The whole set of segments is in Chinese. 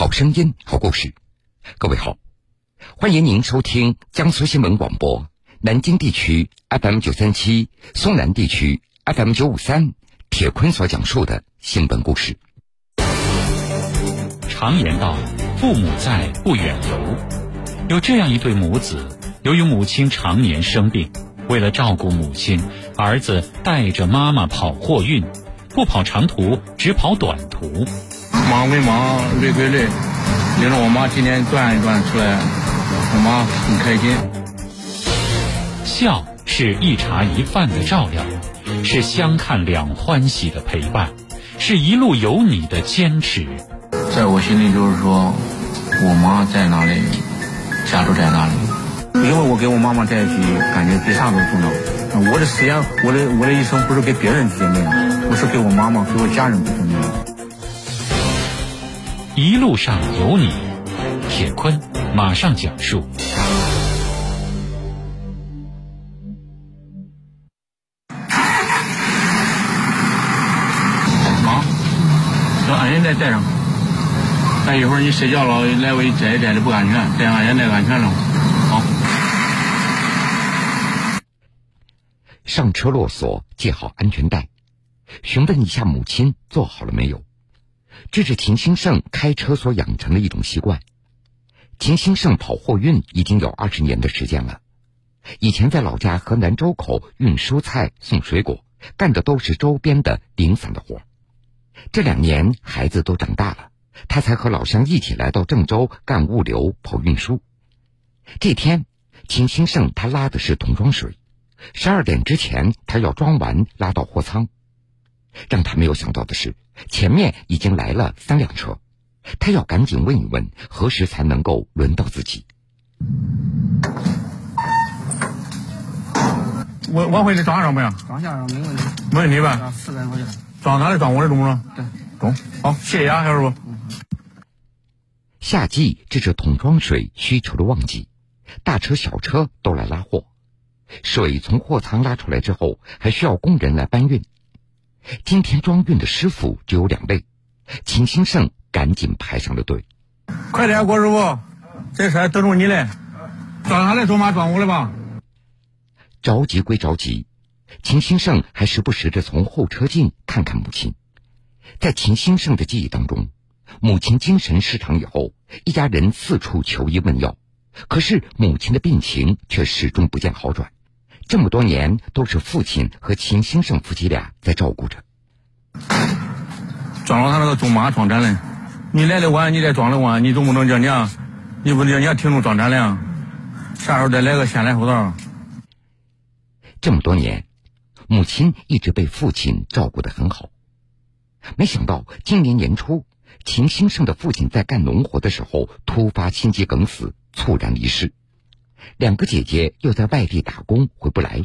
好声音，好故事。各位好，欢迎您收听江苏新闻广播南京地区 FM 九三七、松南地区 FM 九五三。铁坤所讲述的新闻故事。常言道：“父母在，不远游。”有这样一对母子，由于母亲常年生病，为了照顾母亲，儿子带着妈妈跑货运，不跑长途，只跑短途。忙归忙，累归累，领着我妈今天转一转出来，我妈很开心。笑是一茶一饭的照料，是相看两欢喜的陪伴，是一路有你的坚持。在我心里，就是说，我妈在哪里，家就在哪里。因为我跟我妈妈在一起，感觉比啥都重要。我的时间，我的我的一生不是给别人尽的，我是给我妈妈，给我家人尽的。一路上有你，铁坤马上讲述。忙，把安全带带上。等一会儿你睡觉了，来回摘一摘的不安全，带上安全带安全了。好。上车落锁，系好安全带，询问一下母亲做好了没有。这是秦兴盛开车所养成的一种习惯。秦兴盛跑货运已经有二十年的时间了，以前在老家河南周口运蔬菜、送水果，干的都是周边的零散的活。这两年孩子都长大了，他才和老乡一起来到郑州干物流、跑运输。这天，秦兴盛他拉的是桶装水，十二点之前他要装完拉到货仓。让他没有想到的是，前面已经来了三辆车，他要赶紧问一问，何时才能够轮到自己。我往回的装上不呀？装下没问题。没问题呗？四百块钱。装哪里装？我这中不中。对，中。好，谢谢啊，小师傅。夏季这是桶装水需求的旺季，大车小车都来拉货。水从货仓拉出来之后，还需要工人来搬运。今天装运的师傅只有两位，秦兴盛赶紧排上了队。快点，郭师傅，这车等着你嘞。装他来装马？装我的吧。着急归着急，秦兴盛还时不时的从后车镜看看母亲。在秦兴盛的记忆当中，母亲精神失常以后，一家人四处求医问药，可是母亲的病情却始终不见好转。这么多年都是父亲和秦兴盛夫妻俩在照顾着。装了他那个中马装展嘞，你来的晚，你再装的晚，你总不能叫娘，你不能叫娘停住装展了，啥时候再来个先来后到？这么多年，母亲一直被父亲照顾的很好。没想到今年年初，秦兴盛的父亲在干农活的时候突发心肌梗死，猝然离世。两个姐姐又在外地打工，回不来，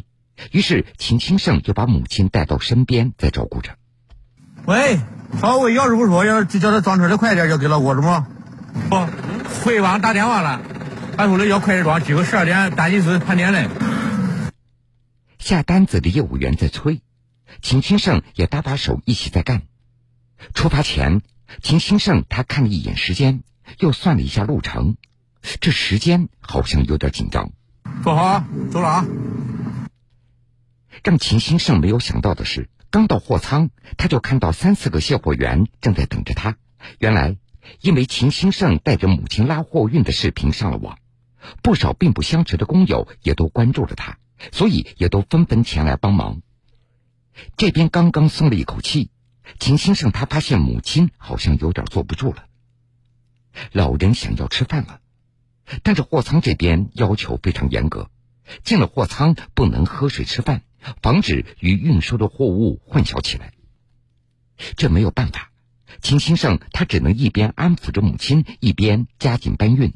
于是秦兴盛就把母亲带到身边，在照顾着。喂，稍微姚师傅说，要是叫他装车的快点，要给老郭是吗？不，回帮打电话了，他说的要快点装，今个十二点单子是盘点嘞。下单子的业务员在催，秦兴盛也搭把手一起在干。出发前，秦兴盛他看了一眼时间，又算了一下路程。这时间好像有点紧张，坐好啊，走了啊！让秦兴盛没有想到的是，刚到货仓，他就看到三四个卸货员正在等着他。原来，因为秦兴盛带着母亲拉货运的视频上了网，不少并不相识的工友也都关注了他，所以也都纷纷前来帮忙。这边刚刚松了一口气，秦兴盛他发现母亲好像有点坐不住了，老人想要吃饭了。但是货仓这边要求非常严格，进了货仓不能喝水吃饭，防止与运输的货物混淆起来。这没有办法，秦兴盛他只能一边安抚着母亲，一边加紧搬运。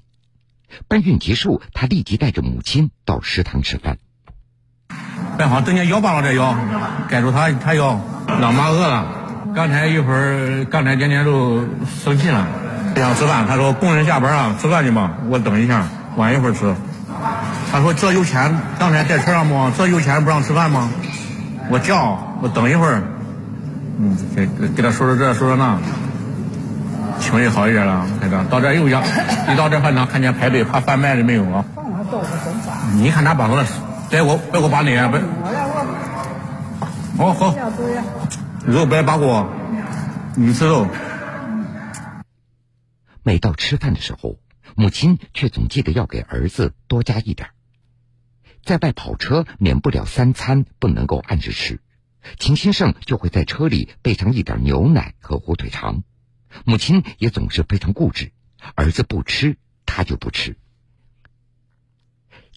搬运结束，他立即带着母亲到食堂吃饭。办好，等你腰罢了再腰，盖住他他腰，老妈饿了。刚才一会儿，刚才今天都生气了。不想吃饭，他说工人下班啊，吃饭去吧，我等一下，晚一会儿吃。他说这有钱，刚才在车上不？这有钱不让吃饭吗？我叫，我等一会儿。嗯，给给他说说这，说说那。情绪好一点了，开长。到这又要，一到这饭堂看见排队，怕贩卖的没有啊？你看他把我，别我别给我把那样别。好好，肉别扒锅，你吃肉。每到吃饭的时候，母亲却总记得要给儿子多加一点。在外跑车，免不了三餐不能够按时吃，秦先生就会在车里备上一点牛奶和火腿肠。母亲也总是非常固执，儿子不吃，他就不吃。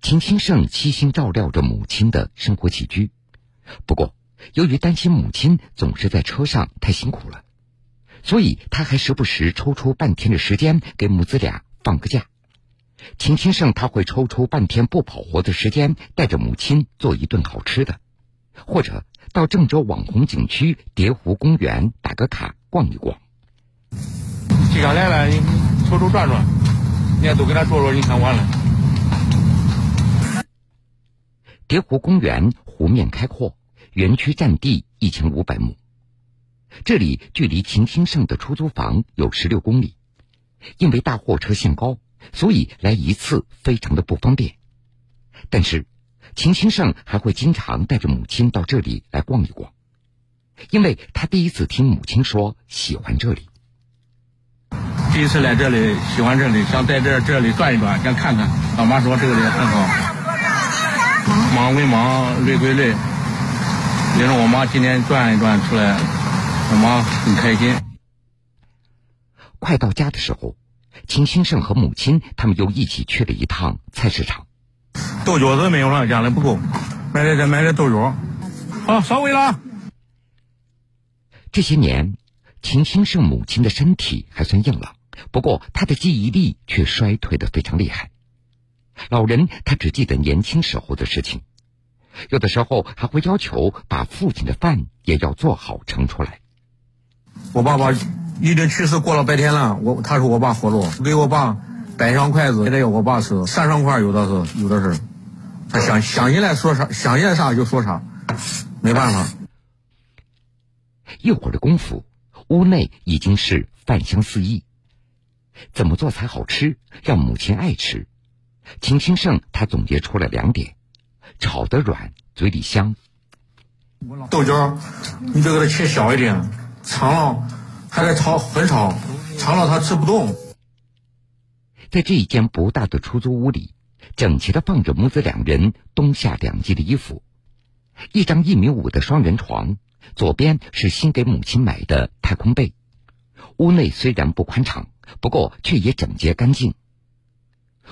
秦先生悉心照料着母亲的生活起居，不过。由于担心母亲总是在车上太辛苦了，所以他还时不时抽出半天的时间给母子俩放个假。秦先生他会抽出半天不跑活的时间，带着母亲做一顿好吃的，或者到郑州网红景区蝶湖公园打个卡逛一逛。既然来了，你抽出转转，你看都跟他说说，你看完了。叠湖公园湖面开阔。园区占地一千五百亩，这里距离秦兴盛的出租房有十六公里。因为大货车限高，所以来一次非常的不方便。但是，秦兴盛还会经常带着母亲到这里来逛一逛，因为他第一次听母亲说喜欢这里。第一次来这里，喜欢这里，想在这这里转一转，想看看。老妈说这里很好。忙归忙，累归累。领着我妈今天转一转出来，我妈很开心。快到家的时候，秦兴盛和母亲他们又一起去了一趟菜市场。豆角子没有了，家里不够，买点再买点豆角。好，稍微了。这些年，秦兴盛母亲的身体还算硬朗，不过他的记忆力却衰退的非常厉害。老人他只记得年轻时候的事情。有的时候还会要求把父亲的饭也要做好盛出来。我爸爸已经去世过了白天了，我他说我爸活着，给我爸摆上筷子，现在要我爸吃，三双筷有的是，有的是。他想想起来说啥，想起来啥就说啥，没办法。一会儿的功夫，屋内已经是饭香四溢。怎么做才好吃，让母亲爱吃？秦兴盛他总结出了两点。炒得软，嘴里香。豆角，你就给它切小一点，长了还得炒很长，长了他吃不动。在这一间不大的出租屋里，整齐的放着母子两人冬夏两季的衣服，一张一米五的双人床，左边是新给母亲买的太空被。屋内虽然不宽敞，不过却也整洁干净。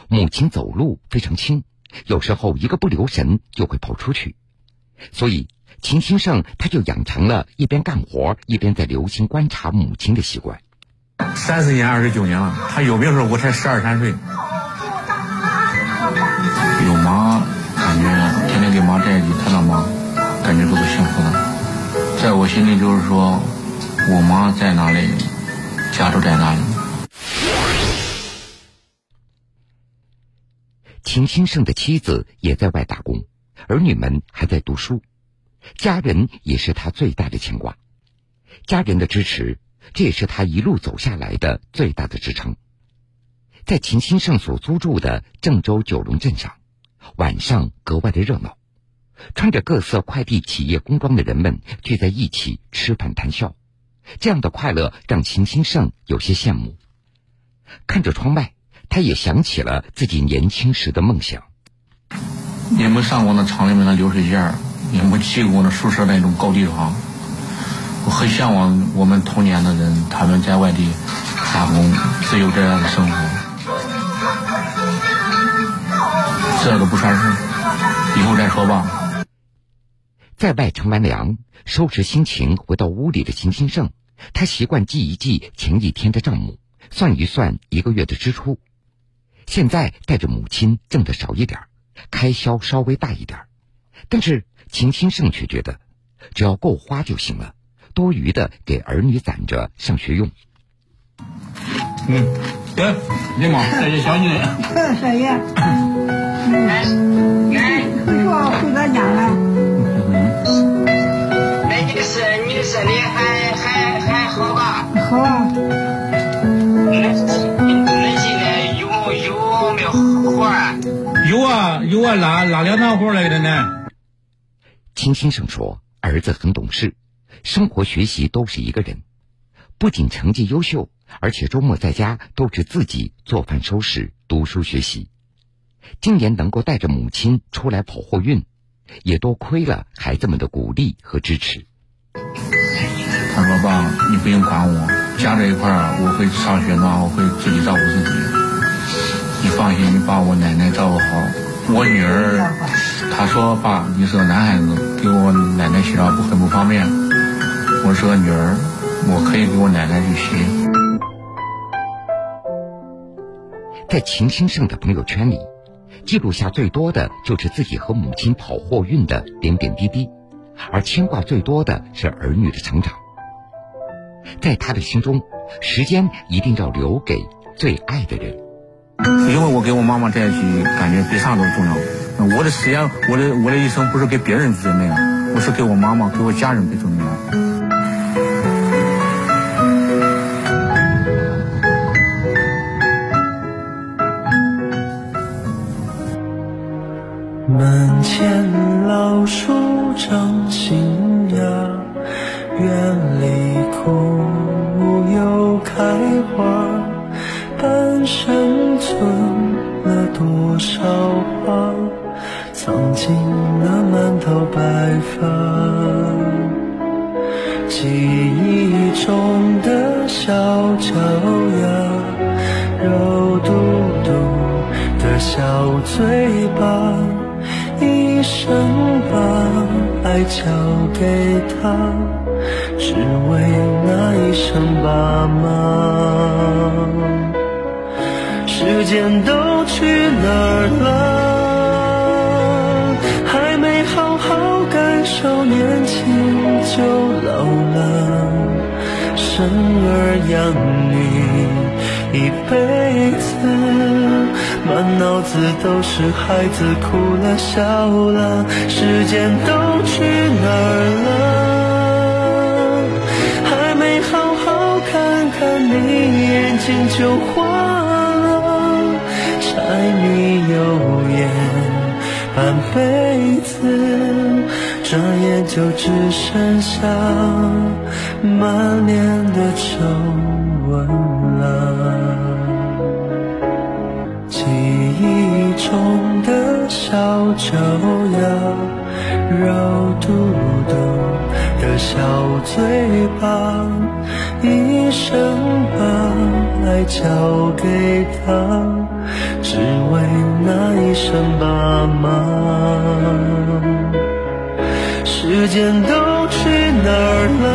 母亲走路非常轻。有时候一个不留神就会跑出去，所以秦兴盛他就养成了一边干活一边在留心观察母亲的习惯。三十年二十九年了，他有病时候我才十二三岁。有妈，感觉天天给妈在一起，太当妈，感觉都是幸福的。在我心里就是说，我妈在哪里，家就在哪里。秦兴盛的妻子也在外打工，儿女们还在读书，家人也是他最大的牵挂。家人的支持，这也是他一路走下来的最大的支撑。在秦兴盛所租住的郑州九龙镇上，晚上格外的热闹，穿着各色快递企业工装的人们聚在一起吃饭谈笑，这样的快乐让秦兴盛有些羡慕。看着窗外。他也想起了自己年轻时的梦想。你们上过那厂里面的流水线，也没去过那宿舍那种高低床。我很向往我们童年的人，他们在外地打工，只有这样的生活。这都不算事，以后再说吧。在外乘完凉，收拾心情回到屋里的秦兴盛，他习惯记一记前一天的账目，算一算一个月的支出。现在带着母亲挣的少一点，开销稍微大一点，但是秦兴盛却觉得只要够花就行了多余的给儿女攒着上学用。嗯给你妈再见小心点小姨来哎。哎说回到家了。嗯那你的身你的身体还还还好吧？好啊那那现在有有没有活啊有啊有啊拉拉两趟活来着呢。秦先生说，儿子很懂事，生活学习都是一个人，不仅成绩优秀，而且周末在家都是自己做饭、收拾、读书学习。今年能够带着母亲出来跑货运，也多亏了孩子们的鼓励和支持。他说：“爸，你不用管我，家这一块儿我会上学呢，我会自己照顾自己。你放心，你把我奶奶照顾好。我女儿，她说爸，你是个男孩子，给我奶奶洗澡不很不方便。我是个女儿，我可以给我奶奶去洗。”在秦兴盛的朋友圈里，记录下最多的就是自己和母亲跑货运的点点滴滴，而牵挂最多的是儿女的成长。在他的心中，时间一定要留给最爱的人。因为我跟我妈妈在一起，感觉比啥都重要。我的时间，我的我的一生不是给别人准备的，我是给我妈妈、给我家人准备的。记忆中的小脚丫，肉嘟嘟的小嘴巴。一生把爱交给他，只为那一声爸妈。时间都去哪儿了？少年轻就老了。生儿养女一辈子。满脑子都是孩子哭了笑了，时间都去哪儿了？还没好好看看你，眼睛就花了。柴米油盐半辈子，转眼就只剩下满脸的皱纹了。记忆中的小脚丫，肉嘟嘟的小嘴巴，一生把爱交给他，只为那一声爸妈。时间都去哪儿了？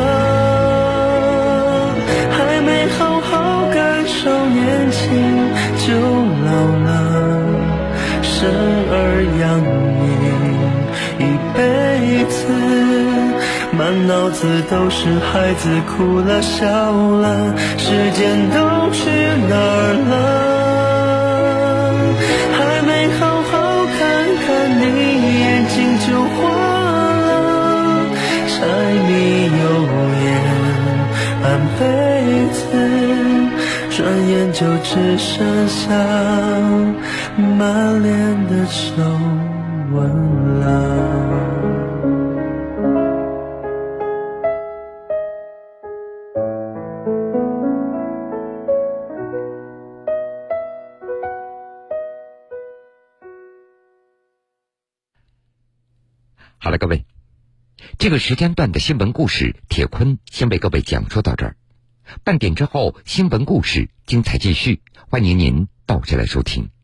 还没好好感受年轻就老了。生儿养女一辈子，满脑子都是孩子哭了笑了，时间都去哪儿了？还辈子，转眼就只剩下。满脸的皱纹了。好了，各位，这个时间段的新闻故事，铁坤先为各位讲述到这儿。半点之后，新闻故事精彩继续，欢迎您到这来收听。